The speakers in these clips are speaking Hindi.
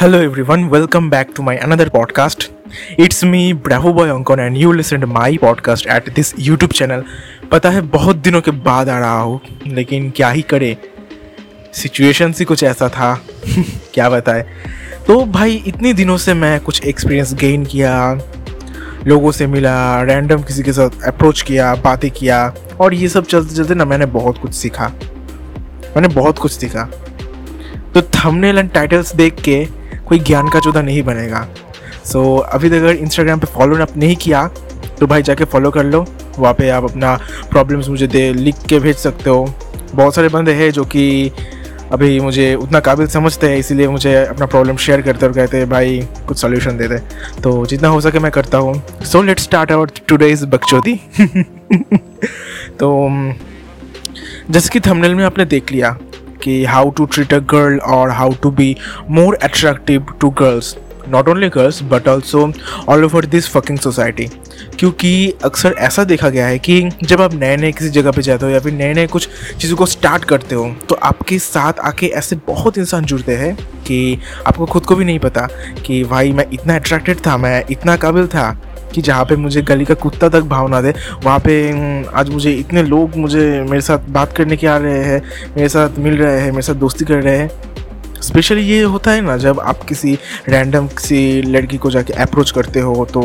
Hello everyone, welcome back to my another podcast. It's me Bravo Boy Ankon and you listen to my podcast at this YouTube channel. पता है बहुत दिनों के बाद आ रहा हूँ लेकिन क्या ही करे सिचुएशन ही कुछ ऐसा था क्या बताए तो भाई इतने दिनों से मैं कुछ एक्सपीरियंस गेन किया लोगों से मिला रैंडम किसी के साथ अप्रोच किया बातें किया और ये सब चलते चलते ना मैंने बहुत कुछ सीखा मैंने बहुत कुछ सीखा तो थंबनेल एंड टाइटल्स देख के कोई ज्ञान का चौधा नहीं बनेगा। सो so, अभी तक अगर इंस्टाग्राम पे फॉलो आप नहीं किया तो भाई जाके फॉलो कर लो। वहाँ पे आप अपना प्रॉब्लम्स मुझे दे लिख के भेज सकते हो। बहुत सारे बंदे हैं जो कि अभी मुझे उतना काबिल समझते हैं इसीलिए मुझे अपना प्रॉब्लम शेयर करते और कहते हैं भाई कुछ सॉल्यूशन दे दे। तो जितना हो सके मैं करता हूँ। So let start our today's बकचोदी। तो जैसे कि थंबनेल में आपने देख लिया कि how to treat a girl और how to be more attractive to girls not only girls but also all over this fucking society क्योंकि अक्सर ऐसा देखा गया है कि जब आप नए नए किसी जगह पे जाते हो या फिर नए नए कुछ चीज़ों को स्टार्ट करते हो तो आपके साथ आके ऐसे बहुत इंसान जुड़ते हैं कि आपको खुद को भी नहीं पता कि भाई मैं इतना अट्रैक्टेड था, मैं इतना काबिल था। कि जहाँ पे मुझे गली का कुत्ता तक भावना दे। वहाँ पे आज मुझे इतने लोग मुझे मेरे साथ बात करने के आ रहे हैं, मेरे साथ मिल रहे हैं, मेरे साथ दोस्ती कर रहे हैं। स्पेशली ये होता है ना, जब आप किसी रैंडम किसी लड़की को जाके अप्रोच करते हो तो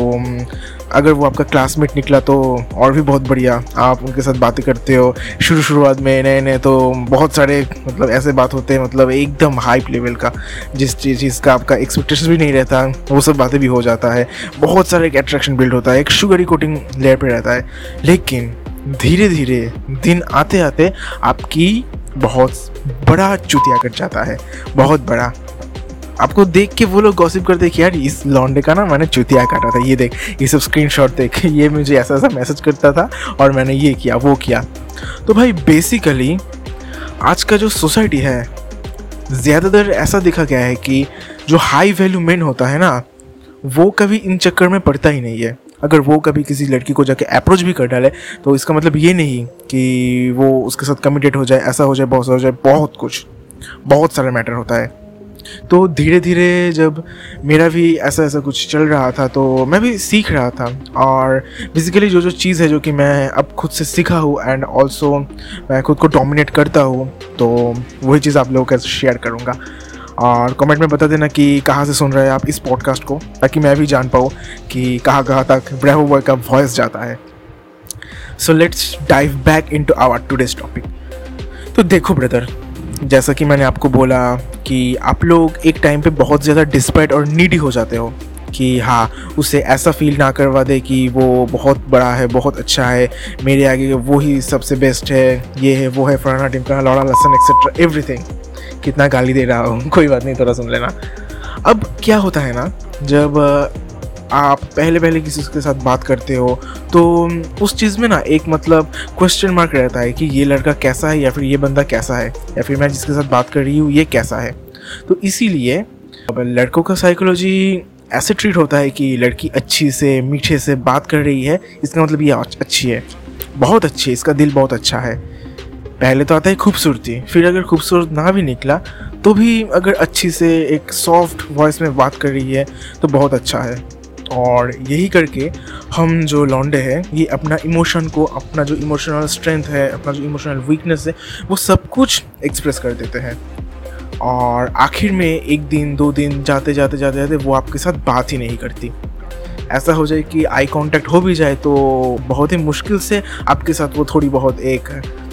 अगर वो आपका क्लासमेट निकला तो और भी बहुत बढ़िया आप उनके साथ बातें करते हो। शुरू शुरुआत में नए नए तो बहुत सारे मतलब ऐसे बात होते हैं मतलब एकदम हाइप लेवल का, जिस चीज़ का आपका एक्सपेक्टेशन भी नहीं रहता, वो सब बातें भी हो जाता है। बहुत सारे एक अट्रैक्शन बिल्ड होता है, एक शुगरी कोटिंग लेयर पर रहता है। लेकिन धीरे धीरे दिन आते आते आपकी बहुत बड़ा चुतिया कट जाता है, बहुत बड़ा। आपको देख के वो लोग गॉसिप करते कि यार, इस लॉन्डे का ना मैंने चुतिया काटा था, ये देख, ये सब स्क्रीन देख, ये मुझे ऐसा ऐसा मैसेज करता था और मैंने ये किया, वो किया। तो भाई बेसिकली आज का जो सोसाइटी है, ज़्यादातर ऐसा देखा गया है कि जो हाई वैल्यू मेन होता है ना, वो कभी इन चक्कर में पड़ता ही नहीं है। अगर वो कभी किसी लड़की को जाके अप्रोच भी कर डाले तो इसका मतलब ये नहीं कि वो उसके साथ कमिटेड हो जाए, ऐसा हो जाए, बहुत हो जाए, बहुत कुछ, बहुत सारा मैटर होता है। तो धीरे धीरे जब मेरा भी ऐसा ऐसा कुछ चल रहा था तो मैं भी सीख रहा था। और बेसिकली जो जो चीज़ है जो कि मैं अब खुद से सीखा हूँ एंड ऑल्सो मैं खुद को डोमिनेट करता हूँ तो वही चीज़ आप लोगों के शेयर करूँगा। और कमेंट में बता देना कि कहाँ से सुन रहे हैं आप इस पॉडकास्ट को, ताकि मैं भी जान पाऊँ कि कहाँ कहाँ तक ब्रह्म बॉय का वॉइस जाता है। So let's dive back into our today's topic तो देखो ब्रदर जैसा कि मैंने आपको बोला कि आप लोग एक टाइम पे बहुत ज़्यादा डिस्पाइट और नीडी हो जाते हो कि हाँ उसे ऐसा फील ना करवा दे कि वो बहुत बड़ा है, बहुत अच्छा है, मेरे आगे वो ही सबसे बेस्ट है, ये है, वो है, फलाना टिमका लौड़ा लसन एक्सेट्रा एवरीथिंग कितना गाली दे रहा हूँ, कोई बात नहीं, थोड़ा सुन लेना। अब क्या होता है ना, जब आप पहले पहले किसी के साथ बात करते हो तो उस चीज़ में ना एक मतलब क्वेश्चन मार्क रहता है कि ये लड़का कैसा है या फिर ये बंदा कैसा है, या फिर मैं जिसके साथ बात कर रही हूँ, ये कैसा है। तो इसीलिए, अब लड़कों का साइकोलॉजी ऐसे ट्रीट होता है कि लड़की अच्छी से, मीठे से बात कर रही है, इसका मतलब ये अच्छी है। बहुत अच्छी है, इसका दिल बहुत अच्छा है। पहले तो आता है खूबसूरती फिर अगर खूबसूरत ना भी निकला तो भी अगर अच्छी से एक सॉफ्ट वॉइस में बात कर रही है तो बहुत अच्छा है। और यही करके हम जो लॉन्डे हैं, ये अपना इमोशन को, अपना जो इमोशनल स्ट्रेंथ है, अपना जो इमोशनल वीकनेस है, वो सब कुछ एक्सप्रेस कर देते हैं। और आखिर में एक दिन, दो दिन जाते जाते जाते जाते वो आपके साथ बात ही नहीं करती। ऐसा हो जाए कि आई कांटेक्ट हो भी जाए तो बहुत ही मुश्किल से आपके साथ वो थोड़ी बहुत एक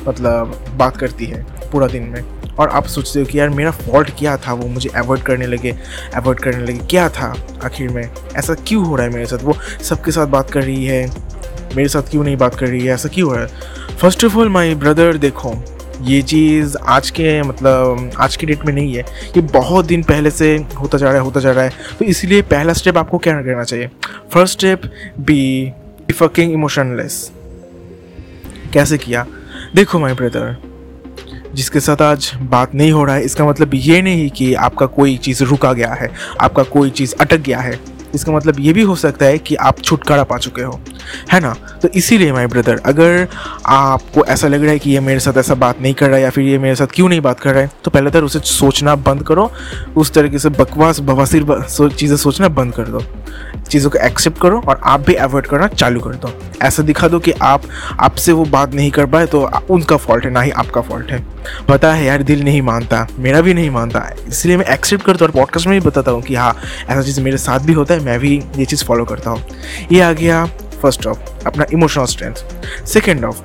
मतलब बात करती है पूरा दिन में। और आप सोचते हो कि यार मेरा फॉल्ट क्या था? वो मुझे अवॉइड करने लगे अवॉइड करने लगे। क्या था आखिर में? ऐसा क्यों हो रहा है मेरे साथ? वो सबके साथ बात कर रही है। मेरे साथ क्यों नहीं बात कर रही है? ऐसा क्यों हो रहा है? First of all my brother देखो, ये चीज़ आज के मतलब आज के डेट में नहीं है। ये बहुत दिन पहले से होता जा रहा है, होता जा रहा है। तो इसलिए पहला स्टेप आपको क्या करना चाहिए? First step be fucking emotionless कैसे किया? देखो माय ब्रदर जिसके साथ आज बात नहीं हो रहा है, इसका मतलब ये नहीं कि आपका कोई चीज़ रुका गया है, आपका कोई चीज़ अटक गया है। इसका मतलब ये भी हो सकता है कि आप छुटकारा पा चुके हो, है ना? तो इसीलिए माय ब्रदर अगर आपको ऐसा लग रहा है कि ये मेरे साथ ऐसा बात नहीं कर रहा है या फिर ये मेरे साथ क्यों नहीं बात कर रहा है तो पहले तो उसे सोचना बंद करो। उस तरीके से बकवास, बवासीर चीज़ें सोचना बंद कर दो। चीज़ों को एक्सेप्ट करो और आप भी अवॉइड करना चालू कर दो। ऐसा दिखा दो कि आप, आपसे वो बात नहीं कर पाए तो उनका फॉल्ट है, ना ही आपका फॉल्ट है। पता है यार, दिल नहीं मानता, मेरा भी नहीं मानता। इसलिए मैं एक्सेप्ट करता हूँ और पॉडकास्ट में भी बताता हूँ कि हाँ ऐसा चीज़ मेरे साथ भी होता है, मैं भी ये चीज़ फॉलो करता हूँ। ये आ गया फ़र्स्ट ऑफ़ अपना इमोशनल स्ट्रेंथ सेकेंड ऑफ़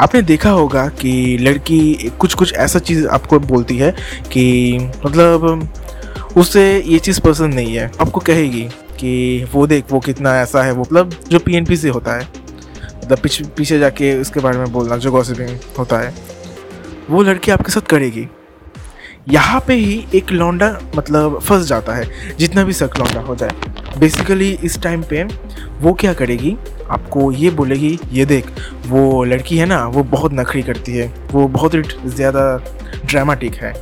आपने देखा होगा कि लड़की कुछ कुछ ऐसा चीज़ आपको बोलती है कि मतलब उसे ये चीज़ पसंद नहीं है। आपको कहेगी कि वो देख वो कितना ऐसा है, वो मतलब जो पीएनपी से होता है मतलब पीछे पीछे जाके उसके बारे में बोलना, जो गॉसिपिंग होता है, वो लड़की आपके साथ करेगी। यहाँ पे ही एक लौंडा मतलब फंस जाता है, जितना भी सक लौंडा हो। जाए बेसिकली इस टाइम पे वो क्या करेगी, आपको ये बोलेगी, ये देख, वो लड़की है ना, वो बहुत नखरी करती है, वो बहुत ज़्यादा ड्रामाटिक है।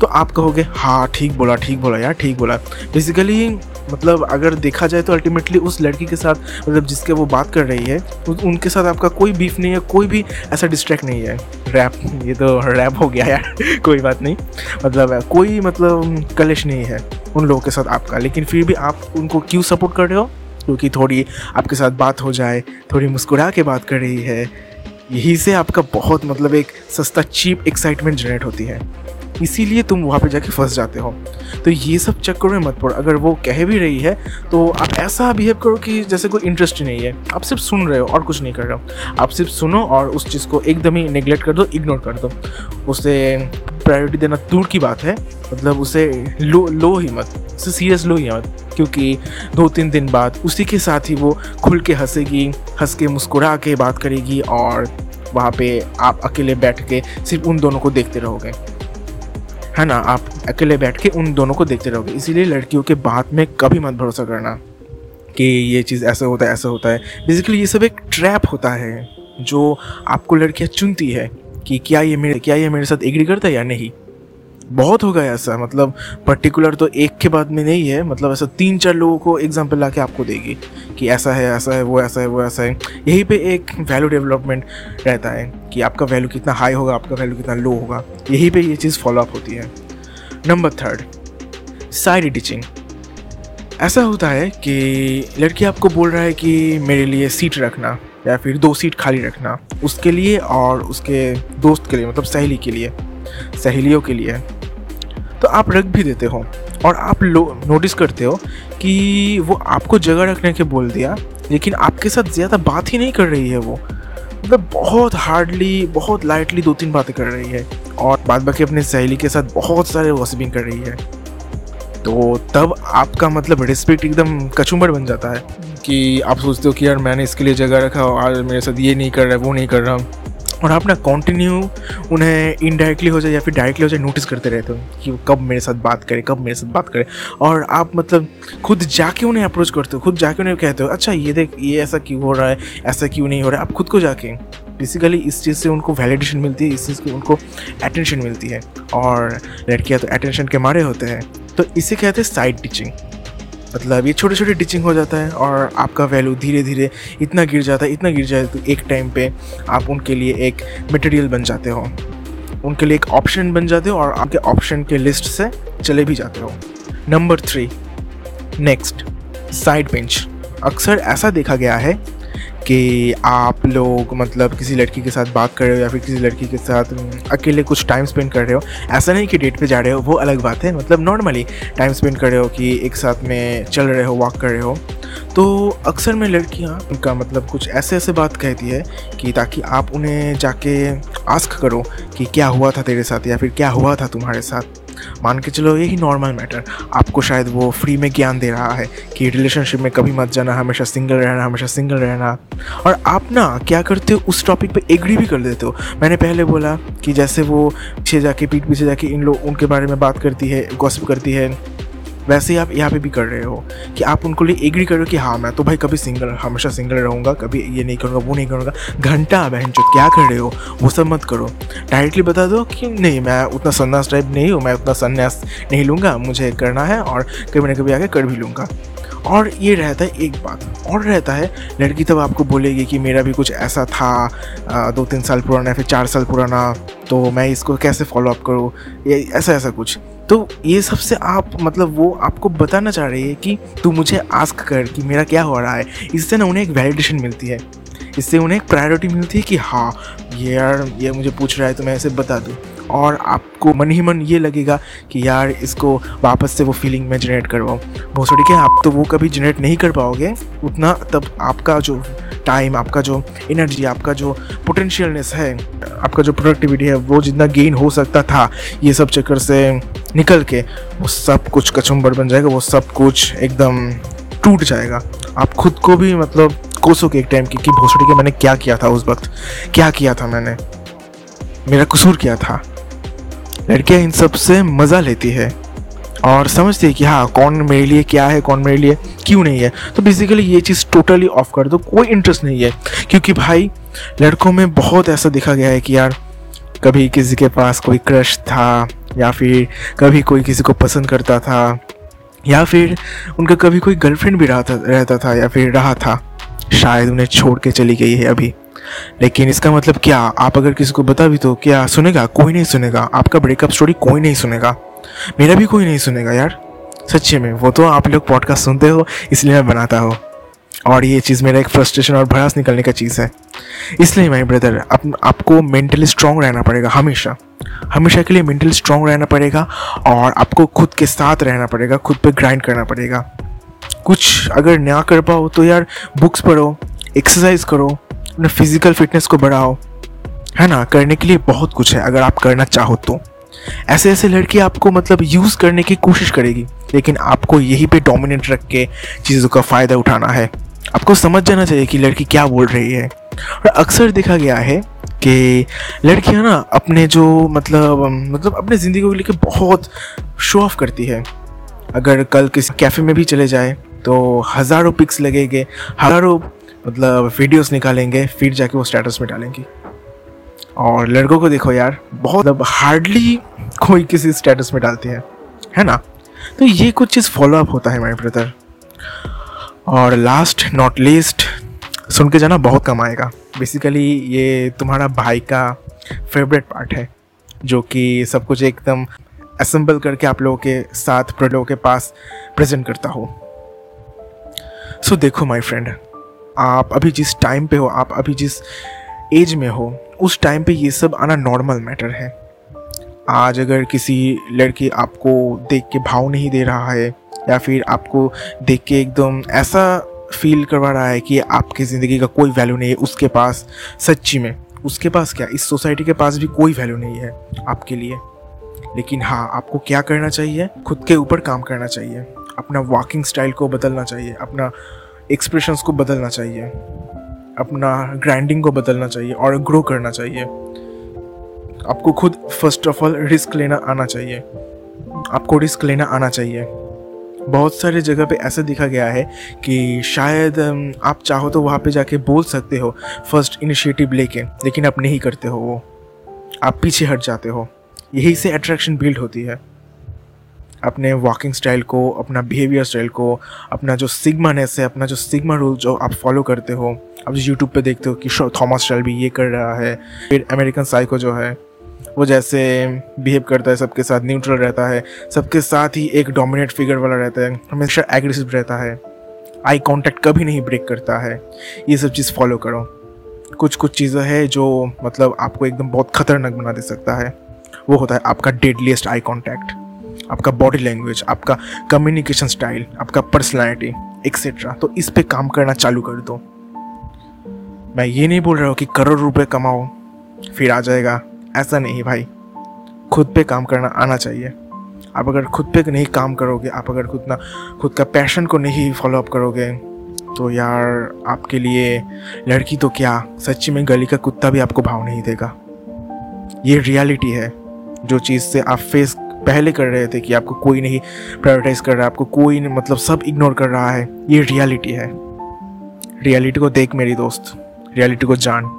तो आप कहोगे हाँ ठीक बोला ठीक बोला यार, ठीक बोला। बेसिकली मतलब अगर देखा जाए तो अल्टीमेटली उस लड़की के साथ मतलब जिसके वो बात कर रही है उनके साथ आपका कोई बीफ नहीं है, कोई भी ऐसा डिस्ट्रैक्ट नहीं है। रैप ये तो रैप हो गया यार, कोई बात नहीं। मतलब कोई मतलब कलेश नहीं है उन लोगों के साथ आपका, लेकिन फिर भी आप उनको क्यों सपोर्ट कर रहे हो? क्योंकि थोड़ी आपके साथ बात हो जाए, थोड़ी मुस्कुरा के बात कर रही है, यही से आपका बहुत मतलब एक सस्ता चीप एक्साइटमेंट जनरेट होती है। इसीलिए तुम वहाँ पे जाके फंस जाते हो। तो ये सब चक्कर में मत पड़ो। अगर वो कह भी रही है तो आप ऐसा बिहेव करो कि जैसे कोई इंटरेस्ट ही नहीं है। आप सिर्फ़ सुन रहे हो और कुछ नहीं कर रहे हो। आप सिर्फ़ सुनो और उस चीज़ को एकदम ही निगलेक्ट कर दो इग्नोर कर दो। उसे प्रायोरिटी देना दूर की बात है। मतलब उसे लो लो ही मत, उसे सीरियस लो ही मत। क्योंकि दो तीन दिन बाद उसी के साथ ही वो खुल के हंसेगी, हंस के मुस्कुरा के बात करेगी और वहाँ पे आप अकेले बैठ के सिर्फ़ उन दोनों को देखते रहोगे। है ना? आप अकेले बैठ के उन दोनों को देखते रहोगे। इसीलिए लड़कियों के बात में कभी मत भरोसा करना कि ये चीज़ ऐसा होता है, ऐसा होता है। बेसिकली ये सब एक ट्रैप होता है जो आपको लड़कियाँ चुनती है कि क्या ये मेरे, क्या ये मेरे साथ एग्री करता है या नहीं। बहुत हो गया ऐसा मतलब पर्टिकुलर तो एक के बाद में नहीं है मतलब ऐसा तीन चार लोगों को एग्ज़ाम्पल ला के आपको देगी कि ऐसा है ऐसा है, वो ऐसा है, वो ऐसा है। यहीं पे एक वैल्यू डेवलपमेंट रहता है कि आपका वैल्यू कितना हाई होगा, आपका वैल्यू कितना लो होगा। यहीं पे ये चीज़ फॉलोअप होती है। नंबर थर्ड साइड टीचिंग ऐसा होता है कि लड़की आपको बोल रहा है कि मेरे लिए सीट रखना या फिर दो सीट खाली रखना, उसके लिए और उसके दोस्त के लिए मतलब सहेली के लिए। सहेलियों के लिए तो आप रख भी देते हो और आप नोटिस करते हो कि वो आपको जगह रखने के बोल दिया, लेकिन आपके साथ ज़्यादा बात ही नहीं कर रही है वो। मतलब बहुत हार्डली बहुत लाइटली दो तीन बातें कर रही है और बाद बाकी अपने सहेली के साथ बहुत सारे वॉसिपिंग कर रही है। तो तब आपका मतलब रिस्पेक्ट एकदम कचुम्बर बन जाता है कि आप सोचते हो कि यार मैंने इसके लिए जगह रखा और मेरे साथ ये नहीं कर रहा है वो नहीं कर रहा। और आप ना कॉन्टिन्यू उन्हें इनडायरेक्टली हो जाए या फिर डायरेक्टली हो जाए नोटिस करते रहते हो कि वो कब मेरे साथ बात करे, कब मेरे साथ बात करे। और आप मतलब खुद जाके उन्हें अप्रोच करते हो, खुद जाके उन्हें कहते हो अच्छा ये देख, ये ऐसा क्यों हो रहा है, ऐसा क्यों नहीं हो रहा है? आप खुद को जाके बेसिकली इस चीज़ से उनको वैलिडेशन मिलती है, इस चीज़ की उनको अटेंशन मिलती है। और लड़कियाँ तो अटेंशन के मारे होते हैं। तो इसे कहते हैं साइड टीचिंग मतलब ये छोटे छोटे टीचिंग हो जाता है और आपका वैल्यू धीरे धीरे इतना गिर जाता है, इतना गिर जाए तो एक टाइम पे आप उनके लिए एक मटेरियल बन जाते हो। उनके लिए एक ऑप्शन बन जाते हो और आपके ऑप्शन के लिस्ट से चले भी जाते हो। Number three next side bench अक्सर ऐसा देखा गया है कि आप लोग मतलब किसी लड़की के साथ बात कर रहे हो या फिर किसी लड़की के साथ अकेले कुछ टाइम स्पेंड कर रहे हो, ऐसा नहीं कि डेट पे जा रहे हो, वो अलग बात है। मतलब नॉर्मली टाइम स्पेंड कर रहे हो कि एक साथ में चल रहे हो वॉक कर रहे हो। तो अक्सर में लड़कियाँ, उनका मतलब कुछ ऐसे ऐसे बात कहती है कि ताकि आप उन्हें जाके आस्क करो कि क्या हुआ था तेरे साथ या फिर क्या हुआ था तुम्हारे साथ। मान के चलो, यही नॉर्मल मैटर आपको शायद वो फ्री में ज्ञान दे रहा है कि रिलेशनशिप में कभी मत जाना, हमेशा सिंगल रहना, हमेशा सिंगल रहना. और आप ना क्या करते हो, उस टॉपिक पे एग्री भी कर देते हो. मैंने पहले बोला कि जैसे वो पीछे जाके, पीठ पीछे जाके इन लोग उनके बारे में बात करती है गॉसिप करती है वैसे ही आप यहाँ पे भी कर रहे हो कि आप उनको लिए एग्री करो कि हाँ मैं तो भाई कभी सिंगल हमेशा सिंगल रहूँगा, कभी ये नहीं करूँगा, वो नहीं करूँगा। घंटा बहन जो क्या कर रहे हो? वो सब मत करो। डायरेक्टली बता दो कि नहीं, मैं उतना सन्यास टाइप नहीं हूँ, मैं उतना सन्यास नहीं लूँगा, मुझे करना है और कभी ना कभी आगे कर भी लूँगा। और ये रहता है एक बात, और रहता है, लड़की तब आपको बोलेगी कि मेरा भी कुछ ऐसा था दो तीन साल पुराना फिर चार साल पुराना तो मैं इसको कैसे फॉलो अप करूँ? ये ऐसा ऐसा कुछ। तो ये सबसे आप मतलब वो आपको बताना चाह रही है कि तू मुझे आस्क कर कि मेरा क्या हो रहा है। इससे ना उन्हें एक वैलिडेशन मिलती है। इससे उन्हें एक प्रायोरिटी मिलती है कि हाँ ये यार, ये मुझे पूछ रहा है तो मैं ऐसे बता दूँ। और आपको मन ही मन ये लगेगा कि यार, इसको वापस से वो फीलिंग में जनरेट करवाऊँ। भोसड़ी के आप तो वो कभी जनरेट नहीं कर पाओगे। उतना तब आपका जो टाइम आपका जो एनर्जी आपका जो पोटेंशियलनेस है, आपका जो प्रोडक्टिविटी है, वो जितना गेन हो सकता था, ये सब चक्कर से निकल के वो सब कुछ कचुम्बर बन जाएगा, वो सब कुछ एकदम टूट जाएगा। आप खुद को भी मतलब कोसोगे एक टाइम की कि भोसड़ी के मैंने क्या किया था उस वक्त? क्या किया था मैंने? मेरा कसूर क्या था? लड़कियाँ इन सबसे मज़ा लेती है और समझती है कि हाँ कौन मेरे लिए क्या है, कौन मेरे लिए क्यों नहीं है। तो बेसिकली ये चीज़ टोटली ऑफ़ कर दो, कोई इंटरेस्ट नहीं है। क्योंकि भाई, लड़कों में बहुत ऐसा देखा गया है कि यार, कभी किसी के पास कोई क्रश था या फिर कभी कोई किसी को पसंद करता था या फिर उनका कभी कोई गर्लफ्रेंड भी रहा था रहता था या फिर रहा था शायद उन्हें छोड़ के चली गई है अभी। लेकिन इसका मतलब क्या? आप अगर किसी को बता भी तो क्या सुनेगा? कोई नहीं सुनेगा। आपका ब्रेकअप स्टोरी कोई नहीं सुनेगा। मेरा भी कोई नहीं सुनेगा यार। सच्चे में वो तो आप लोग पॉडकास्ट सुनते हो इसलिए मैं बनाता हूँ। और ये चीज़ मेरा एक फ्रस्ट्रेशन और भड़ास निकलने का चीज़ है। इसलिए माई ब्रदर आप, आपको मेंटली स्ट्रांग रहना पड़ेगा हमेशा। हमेशा के लिए मेंटली स्ट्रांग रहना पड़ेगा और आपको खुद के साथ रहना पड़ेगा, खुद पे ग्राइंड करना पड़ेगा। कुछ अगर ना कर पाओ तो यार बुक्स पढ़ो, एक्सरसाइज करो, अपने फ़िज़िकल फिटनेस को बढ़ाओ। है ना? करने के लिए बहुत कुछ है, अगर आप करना चाहो तो। ऐसे ऐसे लड़की आपको मतलब यूज़ करने की कोशिश करेगी, लेकिन आपको यही पे डोमिनेट रख के चीज़ों का फ़ायदा उठाना है। आपको समझ जाना चाहिए कि लड़की क्या बोल रही है। और अक्सर देखा गया है कि लड़कियाँ ना अपने जो मतलब मतलब अपने ज़िंदगी को लेकर बहुत शो ऑफ़ करती है। अगर कल किसी कैफ़े में भी चले जाए तो हज़ारों पिक्स लगेंगे, हज़ारों मतलब वीडियोस निकालेंगे, फिर जाके वो स्टेटस में डालेंगी। और लड़कों को देखो यार, बहुत अब हार्डली कोई किसी स्टेटस में डालती है है ना? तो ये कुछ चीज़ फॉलो अप होता है माई ब्रदर और लास्ट नॉट लीस्ट सुन के जाना बहुत कम आएगा। बेसिकली ये तुम्हारा भाई का फेवरेट पार्ट है जो कि सब कुछ एकदम असेंबल करके आप लोगों के साथ लोगों के पास प्रेजेंट करता हो। सो so, देखो माय फ्रेंड आप अभी जिस टाइम पे हो आप अभी जिस एज में हो उस टाइम पे ये सब आना नॉर्मल मैटर है। आज अगर किसी लड़की आपको देख के भाव नहीं दे रहा है या फिर आपको देख के एकदम ऐसा फील करवा रहा है कि आपकी ज़िंदगी का कोई वैल्यू नहीं है उसके पास, सच्ची में। उसके पास क्या? इस सोसाइटी के पास भी कोई वैल्यू नहीं है आपके लिए। लेकिन हाँ आपको क्या करना चाहिए? खुद के ऊपर काम करना चाहिए। अपना वॉकिंग स्टाइल को बदलना चाहिए। अपना एक्सप्रेशंस को बदलना चाहिए। अपना ग्राइंडिंग को बदलना चाहिए और ग्रो करना चाहिए। आपको खुद फ़र्स्ट ऑफ़ ऑल रिस्क लेना आना चाहिए। आपको रिस्क लेना आना चाहिए। बहुत सारे जगह पे ऐसा देखा गया है कि शायद आप चाहो तो वहाँ पे जाके बोल सकते हो फ़र्स्ट इनिशिएटिव लेके, लेकिन आप नहीं करते हो वो। आप पीछे हट जाते हो। यही से अट्रैक्शन बिल्ड होती है। अपने वॉकिंग स्टाइल को, अपना बिहेवियर स्टाइल को, अपना जो सिग्मानेस है, अपना जो सिग्मा रूल जो आप फॉलो करते हो, आप यूट्यूब पे देखते हो कि थॉमस भी ये कर रहा है, फिर अमेरिकन साइको जो है वो जैसे बिहेव करता है, सबके साथ न्यूट्रल रहता है, सबके साथ ही एक डोमिनेट फिगर वाला रहता है, हमेशा एग्रेसिव रहता है आई कांटेक्ट कभी नहीं ब्रेक करता है, ये सब चीज़ फॉलो करो। कुछ कुछ चीज़ें हैं जो मतलब आपको एकदम बहुत खतरनाक बना दे सकता है। वो होता है आपका डेडलीस्ट आई कॉन्टैक्ट आपका बॉडी लैंग्वेज आपका कम्युनिकेशन स्टाइल आपका पर्सनैलिटी एक्सेट्रा तो इस पर काम करना चालू कर दो। मैं ये नहीं बोल रहा हूँ कि करोड़ रुपए कमाओ, फिर आ जाएगा। ऐसा नहीं भाई। खुद पे काम करना आना चाहिए। आप अगर खुद पे नहीं काम करोगे, आप अगर खुद ना, खुद का पैशन को नहीं फॉलो अप करोगे तो यार आपके लिए लड़की तो क्या, सच्ची में गली का कुत्ता भी आपको भाव नहीं देगा। ये रियलिटी है, जो चीज़ से आप फेस पहले कर रहे थे कि आपको कोई नहीं प्रायोरिटाइज कर रहा है आपको कोई नहीं मतलब सब इग्नोर कर रहा है, ये रियलिटी है। रियलिटी को देख मेरी दोस्त रियलिटी को जान।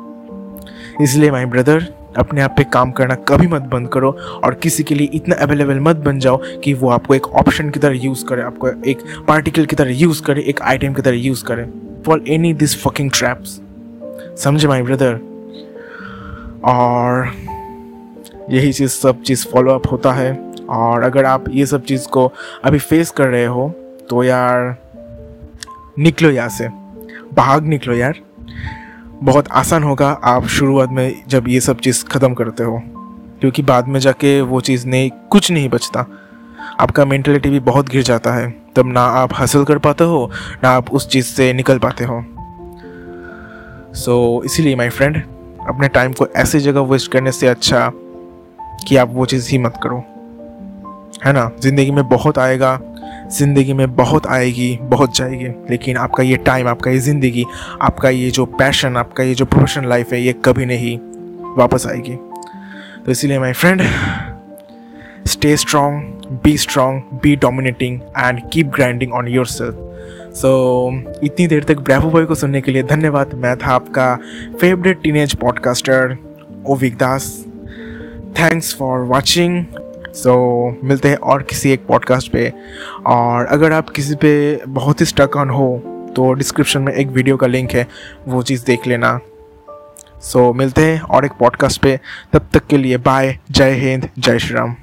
इसलिए माई ब्रदर अपने आप पे काम करना कभी मत बंद करो और किसी के लिए इतना अवेलेबल मत बन जाओ कि वो आपको एक ऑप्शन की तरह यूज़ करे, आपको एक पार्टिकल की तरह यूज़ करे, एक आइटम की तरह यूज़ करे। For any this fucking traps समझे माई ब्रदर और यही चीज़ सब चीज़ फॉलो अप होता है। और अगर आप ये सब चीज़ को अभी फेस कर रहे हो तो यार निकलो यहाँ से। भाग निकलो यार। बहुत आसान होगा आप शुरुआत में जब ये सब चीज़ ख़त्म करते हो क्योंकि बाद में जाके वो चीज़ नहीं कुछ नहीं बचता। आपका मेंटलिटी भी बहुत गिर जाता है तब ना आप हासिल कर पाते हो ना आप उस चीज़ से निकल पाते हो। सो so, इसीलिए माय फ्रेंड अपने टाइम को ऐसी जगह वेस्ट करने से अच्छा कि आप वो चीज़ ही मत करो। है ना? ज़िंदगी में बहुत आएगा ज़िंदगी में बहुत आएगी, बहुत जाएगी, लेकिन आपका ये टाइम आपका ये ज़िंदगी, आपका ये जो पैशन आपका ये जो प्रोफेशनल लाइफ है, ये कभी नहीं वापस आएगी। तो इसीलिए my friend stay strong be strong be dominating and keep grinding on yourself so इतनी देर तक ब्रैवो बॉय को सुनने के लिए धन्यवाद। मैं था आपका favourite teenage podcaster Ovik Das. Thanks for watching so so, मिलते हैं और किसी एक पॉडकास्ट पे। और अगर आप किसी पे बहुत ही स्टक ऑन हो तो डिस्क्रिप्शन में एक वीडियो का लिंक है वो चीज़ देख लेना। सो so, मिलते हैं और एक पॉडकास्ट पे। तब तक के लिए बाय जय हिंद जय श्री राम।